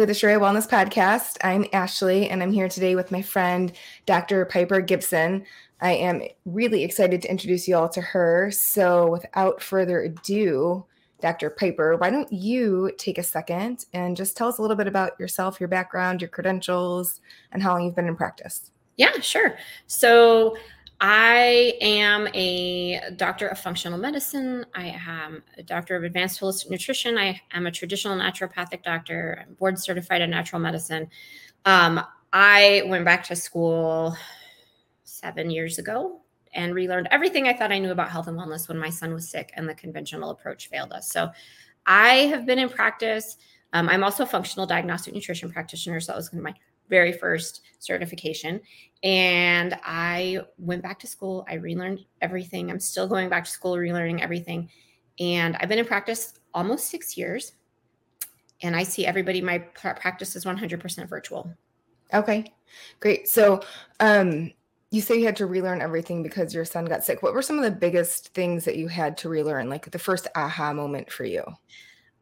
to the Shreya Wellness Podcast. I'm Ashley, and I'm here today with my friend, Dr. Piper Gibson. I am really excited to introduce you all to her. So, without further ado, Dr. Piper, why don't you take a second and just tell us a little bit about yourself, your background, your credentials, and how long you've been in practice? Yeah, sure. So, I am a doctor of functional medicine. I am a doctor of advanced holistic nutrition. I am a traditional naturopathic doctor, I'm board certified in natural medicine. Um, I went back to school seven years ago and relearned everything I thought I knew about health and wellness when my son was sick and the conventional approach failed us. So I have been in practice. Um, I'm also a functional diagnostic nutrition practitioner. So that was going to my very first certification. And I went back to school. I relearned everything. I'm still going back to school, relearning everything. And I've been in practice almost six years. And I see everybody, my practice is 100% virtual. Okay, great. So, um, you say you had to relearn everything because your son got sick. What were some of the biggest things that you had to relearn, like the first aha moment for you?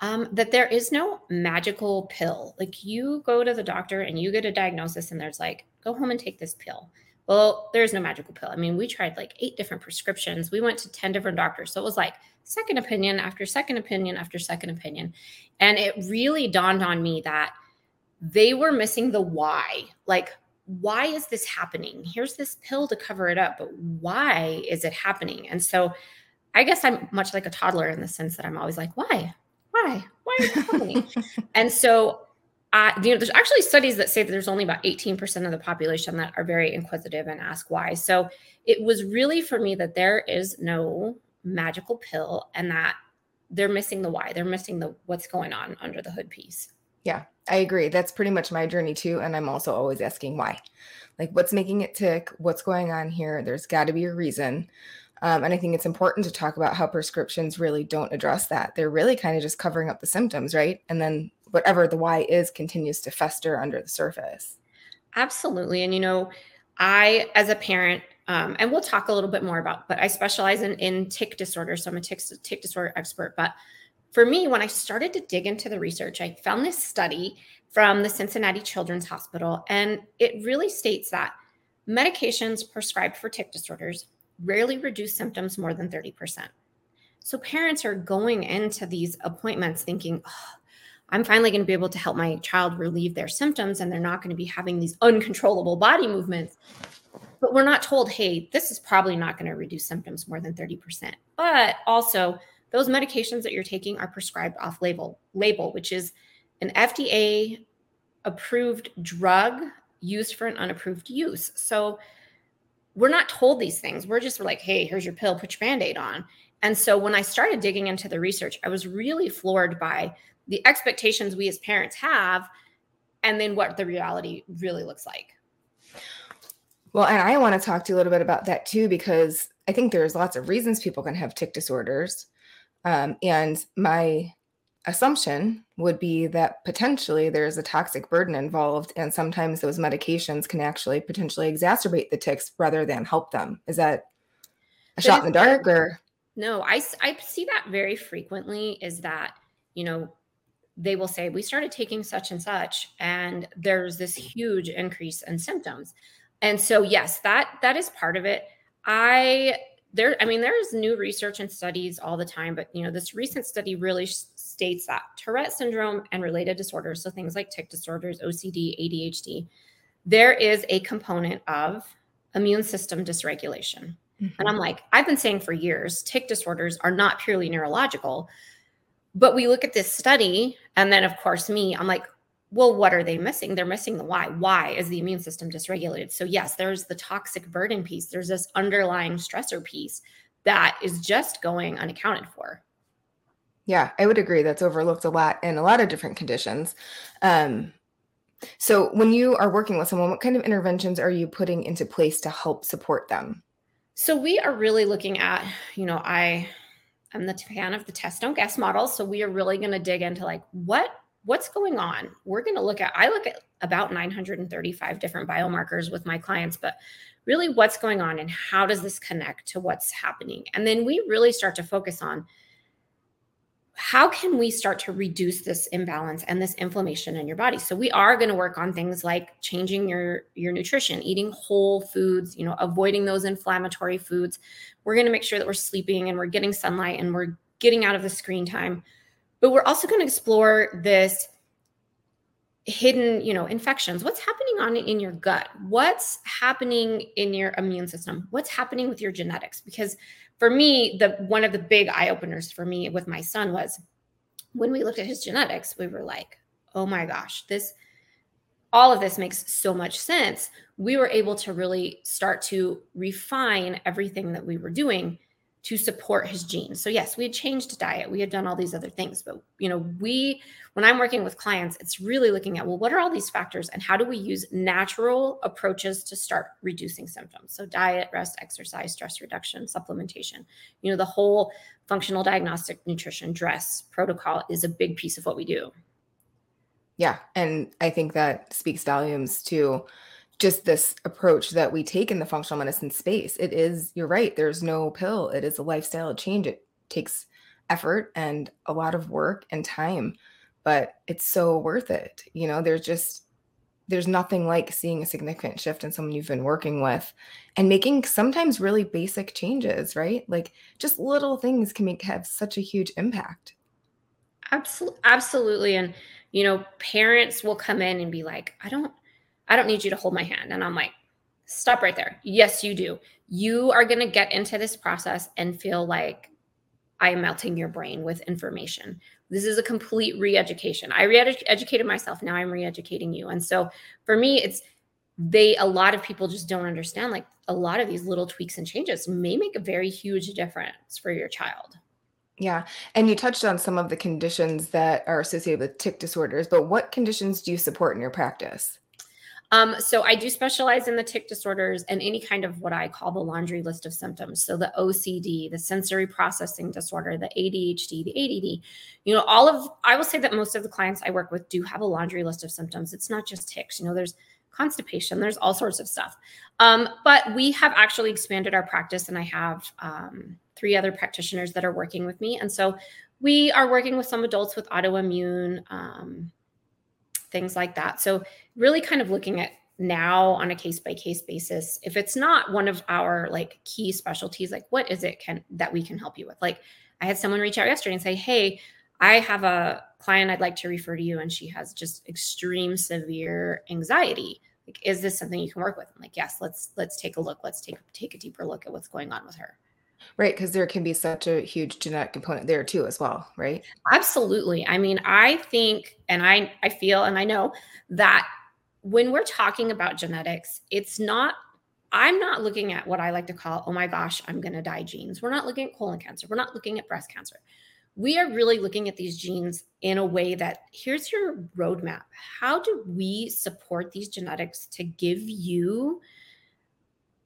Um, that there is no magical pill. Like you go to the doctor and you get a diagnosis, and there's like, go home and take this pill. Well, there's no magical pill. I mean, we tried like eight different prescriptions. We went to 10 different doctors. So it was like second opinion after second opinion after second opinion. And it really dawned on me that they were missing the why. Like, why is this happening? Here's this pill to cover it up, but why is it happening? And so I guess I'm much like a toddler in the sense that I'm always like, why? Why? Why are you happening? and so, uh, you know, there's actually studies that say that there's only about 18% of the population that are very inquisitive and ask why. So it was really for me that there is no magical pill and that they're missing the why. They're missing the what's going on under the hood piece. Yeah, I agree. That's pretty much my journey too. And I'm also always asking why. Like, what's making it tick? What's going on here? There's got to be a reason. Um, and I think it's important to talk about how prescriptions really don't address that. They're really kind of just covering up the symptoms, right? And then whatever the why is continues to fester under the surface. Absolutely. And, you know, I, as a parent, um, and we'll talk a little bit more about, but I specialize in, in tic disorder. So I'm a tic, tic disorder expert. But for me, when I started to dig into the research, I found this study from the Cincinnati Children's Hospital, and it really states that medications prescribed for tic disorders rarely reduce symptoms more than 30%. So parents are going into these appointments thinking, oh, I'm finally going to be able to help my child relieve their symptoms and they're not going to be having these uncontrollable body movements. But we're not told, hey, this is probably not going to reduce symptoms more than 30%. But also, those medications that you're taking are prescribed off label, label, which is an FDA approved drug used for an unapproved use. So we're not told these things. We're just like, hey, here's your pill, put your band aid on. And so when I started digging into the research, I was really floored by the expectations we as parents have and then what the reality really looks like. Well, and I want to talk to you a little bit about that too, because I think there's lots of reasons people can have tic disorders. Um, and my assumption would be that potentially there's a toxic burden involved and sometimes those medications can actually potentially exacerbate the tics rather than help them. Is that a shot in the dark or? No i i see that very frequently is that you know they will say we started taking such and such and there's this huge increase in symptoms. And so yes that that is part of it. I there i mean there's new research and studies all the time but you know this recent study really states that tourette syndrome and related disorders so things like tic disorders ocd adhd there is a component of immune system dysregulation mm-hmm. and i'm like i've been saying for years tic disorders are not purely neurological but we look at this study and then of course me i'm like well, what are they missing? They're missing the why. Why is the immune system dysregulated? So, yes, there's the toxic burden piece, there's this underlying stressor piece that is just going unaccounted for. Yeah, I would agree. That's overlooked a lot in a lot of different conditions. Um, so, when you are working with someone, what kind of interventions are you putting into place to help support them? So, we are really looking at, you know, I am the fan of the test don't guess model. So, we are really going to dig into like what what's going on we're going to look at i look at about 935 different biomarkers with my clients but really what's going on and how does this connect to what's happening and then we really start to focus on how can we start to reduce this imbalance and this inflammation in your body? So we are going to work on things like changing your your nutrition eating whole foods you know avoiding those inflammatory foods. We're going to make sure that we're sleeping and we're getting sunlight and we're getting out of the screen time. But we're also going to explore this hidden you know infections. What's happening on in your gut? What's happening in your immune system? What's happening with your genetics? Because for me the one of the big eye openers for me with my son was when we looked at his genetics we were like oh my gosh this all of this makes so much sense. We were able to really start to refine everything that we were doing to support his genes. So yes, we had changed diet, we had done all these other things, but you know, we when I'm working with clients, it's really looking at well, what are all these factors and how do we use natural approaches to start reducing symptoms? So diet, rest, exercise, stress reduction, supplementation. You know, the whole functional diagnostic nutrition dress protocol is a big piece of what we do. Yeah, and I think that speaks volumes to just this approach that we take in the functional medicine space. It is, you're right, there's no pill. It is a lifestyle change. It takes effort and a lot of work and time, but it's so worth it. You know, there's just, there's nothing like seeing a significant shift in someone you've been working with and making sometimes really basic changes, right? Like just little things can make have such a huge impact. Absolutely. Absolutely. And, you know, parents will come in and be like, I don't, I don't need you to hold my hand. And I'm like, stop right there. Yes, you do. You are going to get into this process and feel like I am melting your brain with information. This is a complete re education. I re educated myself. Now I'm re educating you. And so for me, it's they, a lot of people just don't understand like a lot of these little tweaks and changes may make a very huge difference for your child. Yeah. And you touched on some of the conditions that are associated with tic disorders, but what conditions do you support in your practice? Um, so I do specialize in the tic disorders and any kind of what I call the laundry list of symptoms. So the OCD, the sensory processing disorder, the ADHD, the ADD, you know, all of, I will say that most of the clients I work with do have a laundry list of symptoms. It's not just tics, you know, there's constipation, there's all sorts of stuff. Um, but we have actually expanded our practice and I have um, three other practitioners that are working with me. And so we are working with some adults with autoimmune, um, things like that. So, really kind of looking at now on a case by case basis if it's not one of our like key specialties like what is it can that we can help you with? Like i had someone reach out yesterday and say hey i have a client i'd like to refer to you and she has just extreme severe anxiety. Like is this something you can work with? I'm like yes let's let's take a look. Let's take take a deeper look at what's going on with her Right, because there can be such a huge genetic component there too, as well, right? Absolutely. I mean, I think, and I, I feel, and I know that when we're talking about genetics, it's not. I'm not looking at what I like to call, oh my gosh, I'm going to die genes. We're not looking at colon cancer. We're not looking at breast cancer. We are really looking at these genes in a way that here's your roadmap. How do we support these genetics to give you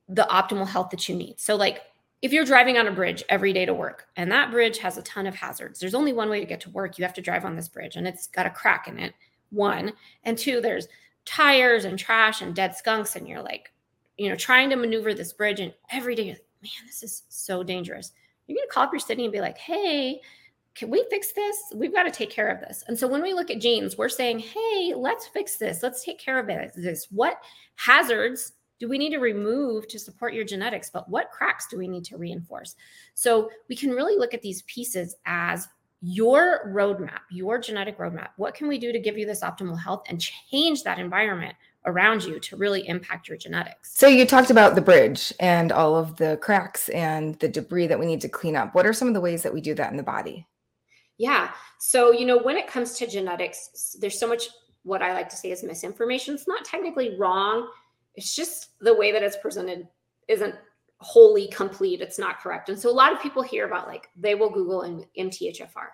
the optimal health that you need? So, like, if you're driving on a bridge every day to work and that bridge has a ton of hazards, there's only one way to get to work. You have to drive on this bridge and it's got a crack in it. One. And two, there's tires and trash and dead skunks. And you're like, you know, trying to maneuver this bridge. And every day, man, this is so dangerous. You're going to call up your city and be like, hey, can we fix this? We've got to take care of this. And so when we look at genes, we're saying, hey, let's fix this. Let's take care of it. This what hazards do we need to remove to support your genetics? But what cracks do we need to reinforce? So we can really look at these pieces as your roadmap, your genetic roadmap. What can we do to give you this optimal health and change that environment around you to really impact your genetics? So you talked about the bridge and all of the cracks and the debris that we need to clean up. What are some of the ways that we do that in the body? Yeah. So, you know, when it comes to genetics, there's so much what I like to say is misinformation. It's not technically wrong it's just the way that it's presented isn't wholly complete. It's not correct. And so a lot of people hear about like they will Google and MTHFR.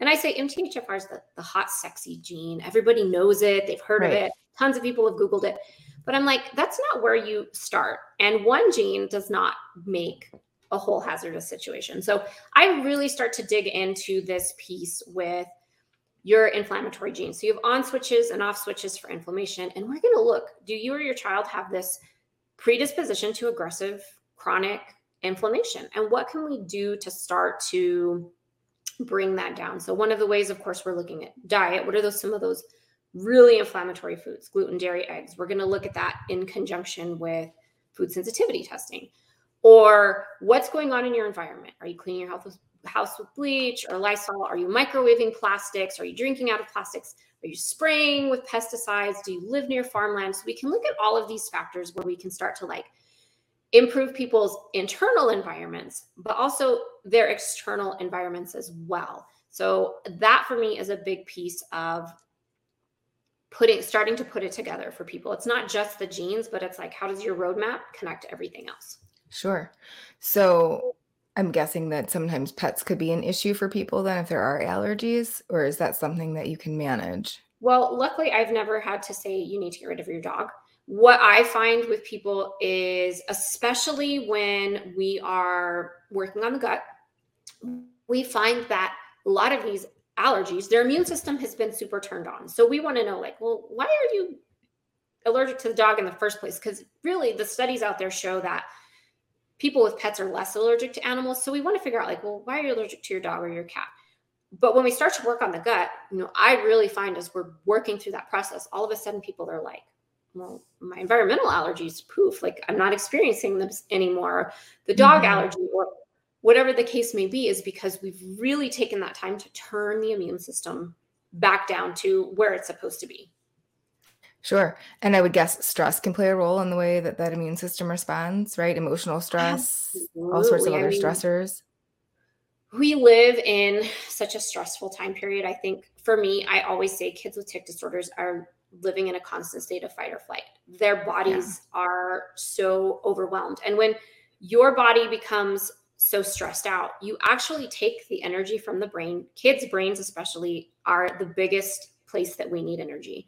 And I say MTHFR is the, the hot, sexy gene. Everybody knows it. They've heard right. of it. Tons of people have Googled it. But I'm like, that's not where you start. And one gene does not make a whole hazardous situation. So I really start to dig into this piece with your inflammatory genes. So you have on switches and off switches for inflammation. And we're going to look do you or your child have this predisposition to aggressive chronic inflammation? And what can we do to start to bring that down. So one of the ways, of course, we're looking at diet. What are those some of those really inflammatory foods? Gluten, dairy, eggs. We're going to look at that in conjunction with food sensitivity testing. Or what's going on in your environment? Are you cleaning your house with, house with bleach or Lysol? Are you microwaving plastics? Are you drinking out of plastics? Are you spraying with pesticides? Do you live near farmland? So we can look at all of these factors where we can start to like improve people's internal environments, but also their external environments as well. So that for me is a big piece of putting starting to put it together for people. It's not just the genes, but it's like how does your roadmap connect to everything else? Sure. So I'm guessing that sometimes pets could be an issue for people then if there are allergies, or is that something that you can manage? Well, luckily I've never had to say you need to get rid of your dog what I find with people is, especially when we are working on the gut, we find that a lot of these allergies, their immune system has been super turned on. So we want to know, like, well, why are you allergic to the dog in the first place? Because really, the studies out there show that people with pets are less allergic to animals. So we want to figure out, like, well, why are you allergic to your dog or your cat? But when we start to work on the gut, you know, I really find as we're working through that process, all of a sudden people are like, well, my environmental allergies, poof, like I'm not experiencing them anymore. The dog mm-hmm. allergy or whatever the case may be is because we've really taken that time to turn the immune system back down to where it's supposed to be. Sure. And I would guess stress can play a role in the way that that immune system responds, right? Emotional stress, Absolutely. all sorts of other I mean, stressors. We live in such a stressful time period. I think for me, I always say kids with tic disorders are living in a constant state of fight or flight. Their bodies yeah. are so overwhelmed. And when your body becomes so stressed out, you actually take the energy from the brain. Kids' brains, especially, are the biggest place that we need energy.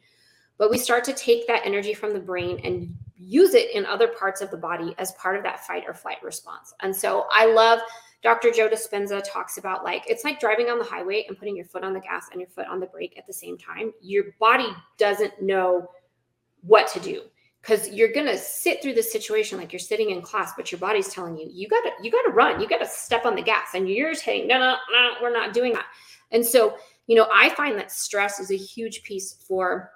But we start to take that energy from the brain and use it in other parts of the body as part of that fight or flight response. And so I love Dr. Joe Dispenza talks about like it's like driving on the highway and putting your foot on the gas and your foot on the brake at the same time. Your body doesn't know what to do because you're gonna sit through this situation like you're sitting in class, but your body's telling you you gotta you gotta run, you gotta step on the gas, and you're saying no no no we're not doing that. And so you know I find that stress is a huge piece for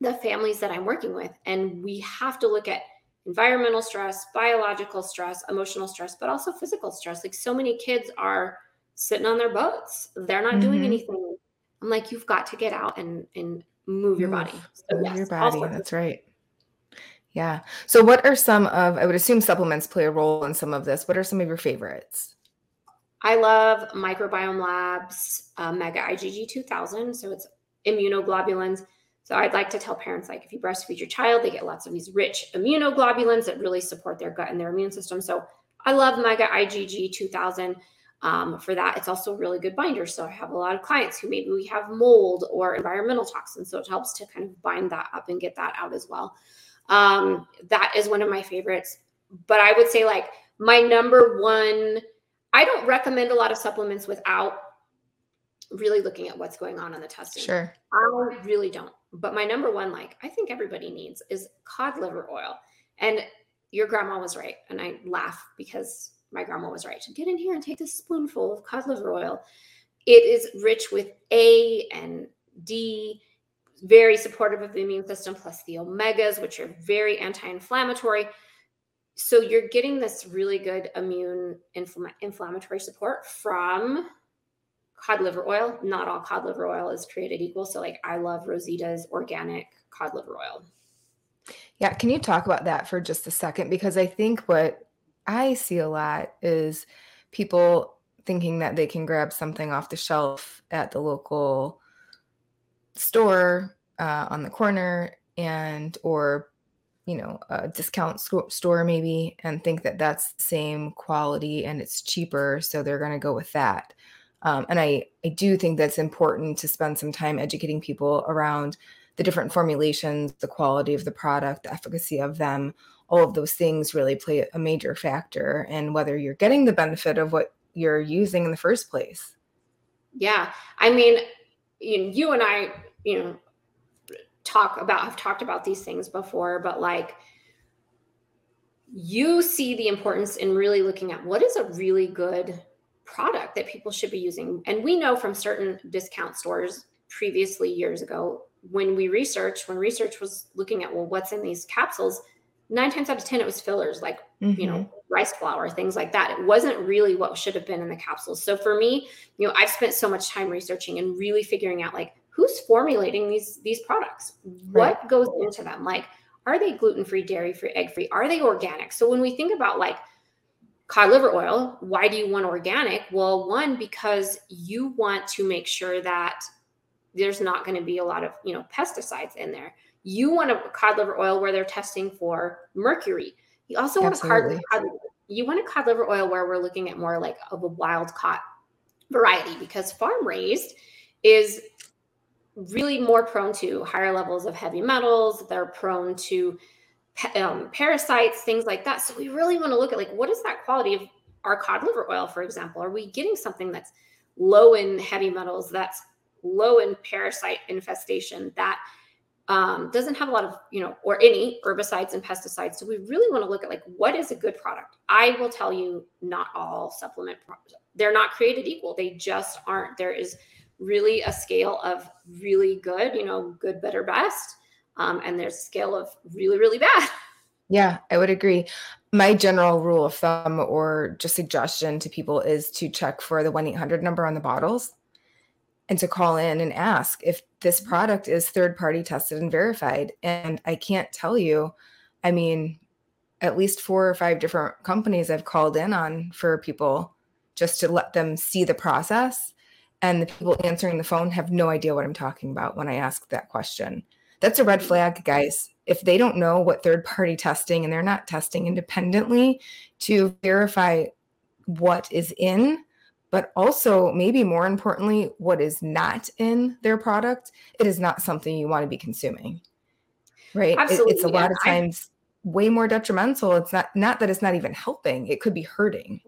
the families that I'm working with, and we have to look at environmental stress, biological stress, emotional stress, but also physical stress. Like so many kids are sitting on their boats. They're not mm-hmm. doing anything. I'm like, you've got to get out and and move your body. So, move yes, your body. That's right. Yeah. So what are some of I would assume supplements play a role in some of this. What are some of your favorites? I love Microbiome Labs uh, Mega IgG 2000. So it's immunoglobulins so I'd like to tell parents like if you breastfeed your child, they get lots of these rich immunoglobulins that really support their gut and their immune system. So I love Mega IgG 2000 um, for that. It's also a really good binder. So I have a lot of clients who maybe we have mold or environmental toxins. So it helps to kind of bind that up and get that out as well. Um, that is one of my favorites. But I would say like my number one, I don't recommend a lot of supplements without really looking at what's going on in the testing. Sure. I really don't. But my number one, like I think everybody needs, is cod liver oil. And your grandma was right. And I laugh because my grandma was right. Get in here and take this spoonful of cod liver oil. It is rich with A and D, very supportive of the immune system, plus the omegas, which are very anti inflammatory. So you're getting this really good immune infl- inflammatory support from cod liver oil. Not all cod liver oil is created equal. So, like, I love Rosita's organic cod liver oil. Yeah. Can you talk about that for just a second? Because I think what I see a lot is people thinking that they can grab something off the shelf at the local store uh, on the corner and or you know a discount store maybe and think that that's the same quality and it's cheaper so they're going to go with that um, and I, I do think that's important to spend some time educating people around the different formulations, the quality of the product, the efficacy of them. All of those things really play a major factor in whether you're getting the benefit of what you're using in the first place. Yeah. I mean, you, you and I, you know, talk about, have talked about these things before, but like, you see the importance in really looking at what is a really good product that people should be using. And we know from certain discount stores previously years ago when we researched, when research was looking at, well, what's in these capsules, nine times out of 10, it was fillers like, mm-hmm. you know, mm-hmm. rice flour, things like that. It wasn't really what should have been in the capsules. So for me, you know, I've spent so much time researching and really figuring out like who's formulating these these products, right. what goes into them, like are they gluten free, dairy free, egg free? Are they organic? So when we think about like cod liver oil, why do you want organic? Well, one because you want to make sure that there's not going to be a lot of you know pesticides in there. You want a cod liver oil where they're testing for mercury. You also want Absolutely. a cod, you want a cod liver oil where we're looking at more like of a wild caught variety because farm raised is really more prone to higher levels of heavy metals. They're prone to um, parasites, things like that. So we really want to look at like what is that quality of our cod liver oil, for example? Are we getting something that's low in heavy metals, that's low in parasite infestation, that um, doesn't have a lot of, you know, or any herbicides and pesticides. So we really want to look at like what is a good product. I will tell you, not all supplement products, they're not created equal. They just aren't. There is really a scale of really good, you know, good, better, best. Um, and there's a scale of really, really bad. Yeah, I would agree. My general rule of thumb or just suggestion to people is to check for the 1 800 number on the bottles and to call in and ask if this mm-hmm. product is third party tested and verified. And I can't tell you, I mean, at least four or five different companies I've called in on for people just to let them see the process and the people answering the phone have no idea what I'm talking about when I ask that question. That's a red flag, guys. If they don't know what third party testing and they're not testing independently to verify what is in, but also maybe more importantly, what is not in their product, it is not something you want to be consuming. Right? Absolutely. It, it's a lot of times way more detrimental. It's not not that it's not even helping, it could be hurting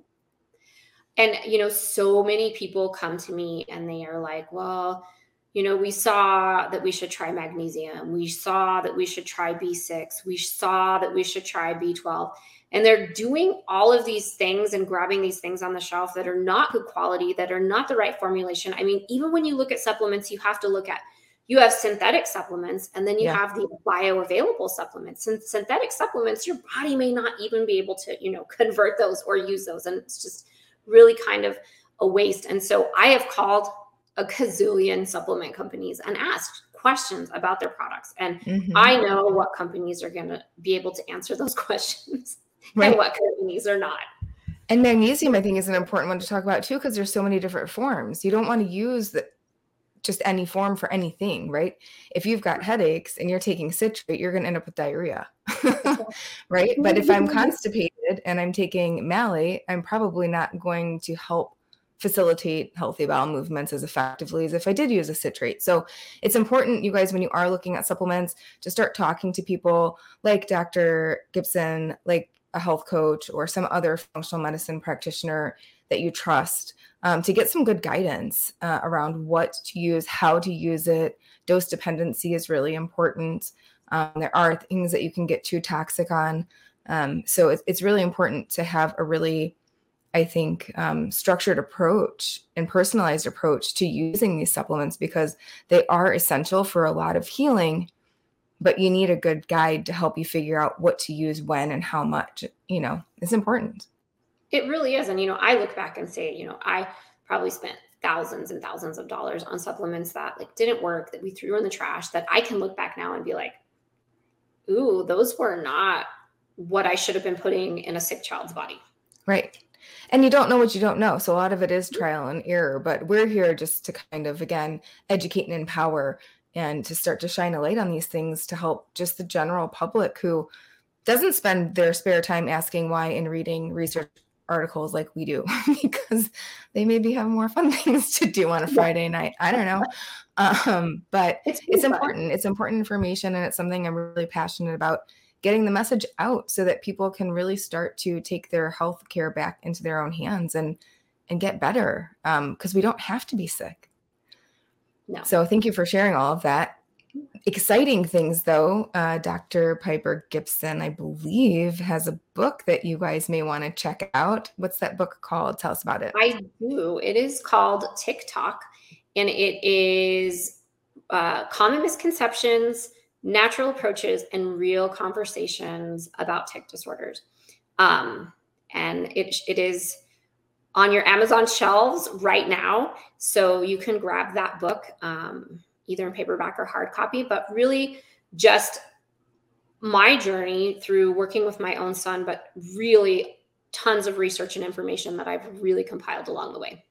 and you know so many people come to me and they are like well you know we saw that we should try magnesium. We saw that we should try b6 we saw that we should try b12 and they're doing all of these things and grabbing these things on the shelf that are not good quality that are not the right formulation. I mean even when you look at supplements you have to look at you have synthetic supplements and then you yeah. have the bioavailable supplements. And synthetic supplements your body may not even be able to you know convert those or use those. And it's just really kind of a waste. And so I have called a gazillion supplement companies and asked questions about their products. And mm-hmm. I know what companies are going to be able to answer those questions right. and what companies are not. And magnesium, I think, is an important one to talk about too, because there's so many different forms. You don't want to use the, just any form for anything, right? If you've got headaches and you're taking citrate, you're going to end up with diarrhea, right? But if I'm constipated and I'm taking malate, I'm probably not going to help facilitate healthy bowel movements as effectively as if I did use a citrate. So it's important, you guys, when you are looking at supplements, to start talking to people like Dr. Gibson, like a health coach, or some other functional medicine practitioner that you trust um, to get some good guidance uh, around what to use, how to use it. Dose dependency is really important. Um, there are things that you can get too toxic on. Um, so it's, it's really important to have a really, I think, um, structured approach and personalized approach to using these supplements because they are essential for a lot of healing. But you need a good guide to help you figure out what to use when and how much. You know, it's important. It really is. And, you know, I look back and say, you know, I probably spent thousands and thousands of dollars on supplements that like didn't work that we threw in the trash that I can look back now and be like, ooh, those were not what I should have been putting in a sick child's body. Right. And you don't know what you don't know. So a lot of it is trial and error, but we're here just to kind of, again, educate and empower and to start to shine a light on these things to help just the general public who doesn't spend their spare time asking why and reading research articles like we do because they maybe have more fun things to do on a Friday night. I don't know. Um, but it's, it's important. It's important information and it's something I'm really passionate about getting the message out so that people can really start to take their health care back into their own hands and and get better because um, we don't have to be sick. No. So thank you for sharing all of that. exciting things though uh, dr piper gibson i believe has a book that you guys may want to check out what's that book called tell us about it i do it is called TikTalk and it is uh, common misconceptions natural approaches and real conversations about tic disorders um, and it, it is on your amazon shelves right now so you can grab that book um, either in paperback or hard copy, but really just my journey through working with my own son, but really tons of research and information that I've really compiled along the way.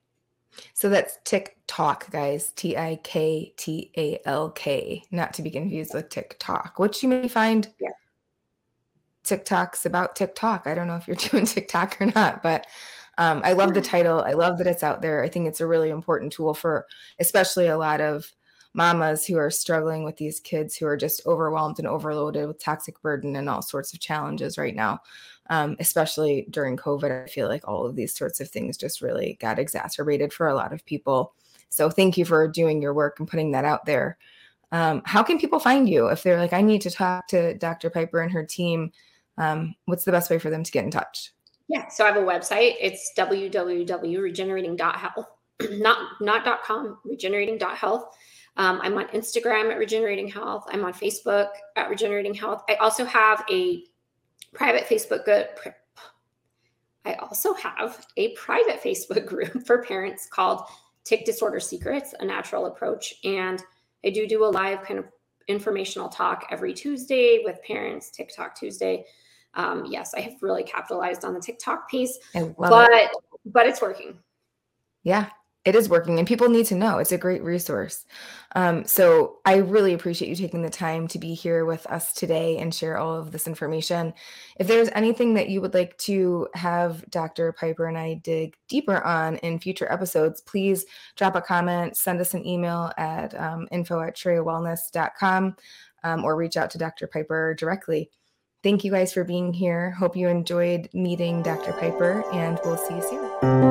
So that's TikTalk, guys. T I K T A L K, not to be confused with TikTok, which you may find yeah. TikToks about TikTok. I don't know if you're doing TikTok or not, but um, I love the title. I love that it's out there. I think it's a really important tool for, especially a lot of mamas who are struggling with these kids who are just overwhelmed and overloaded with toxic burden and all sorts of challenges right now. Um, especially during COVID, I feel like all of these sorts of things just really got exacerbated for a lot of people. So thank you for doing your work and putting that out there. Um, how can people find you if they're like, I need to talk to Dr. Piper and her team? Um, what's the best way for them to get in touch? Yeah, so I have a website. It's www.regenerating.health, not not .com, regenerating.health. Um, I'm on Instagram at Regenerating Health. I'm on Facebook at Regenerating Health. I also have a private Facebook group. I also have a private Facebook group for parents called Tic Disorder Secrets, a natural approach. And I do do a live kind of informational talk every Tuesday with parents, TikTok Tuesday. Um, yes, I have really capitalized on the TikTok piece, but it. but it's working. Yeah, it is working and people need to know it's a great resource. Um, so i really appreciate you taking the time to be here with us today and share all of this information. If there's anything that you would like to have dr piper and i dig deeper on in future episodes please drop a comment send us an email at um, info at wellness.com um, or reach out to dr piper directly. Thank you guys for being here. Hope you enjoyed meeting dr piper and we'll see you soon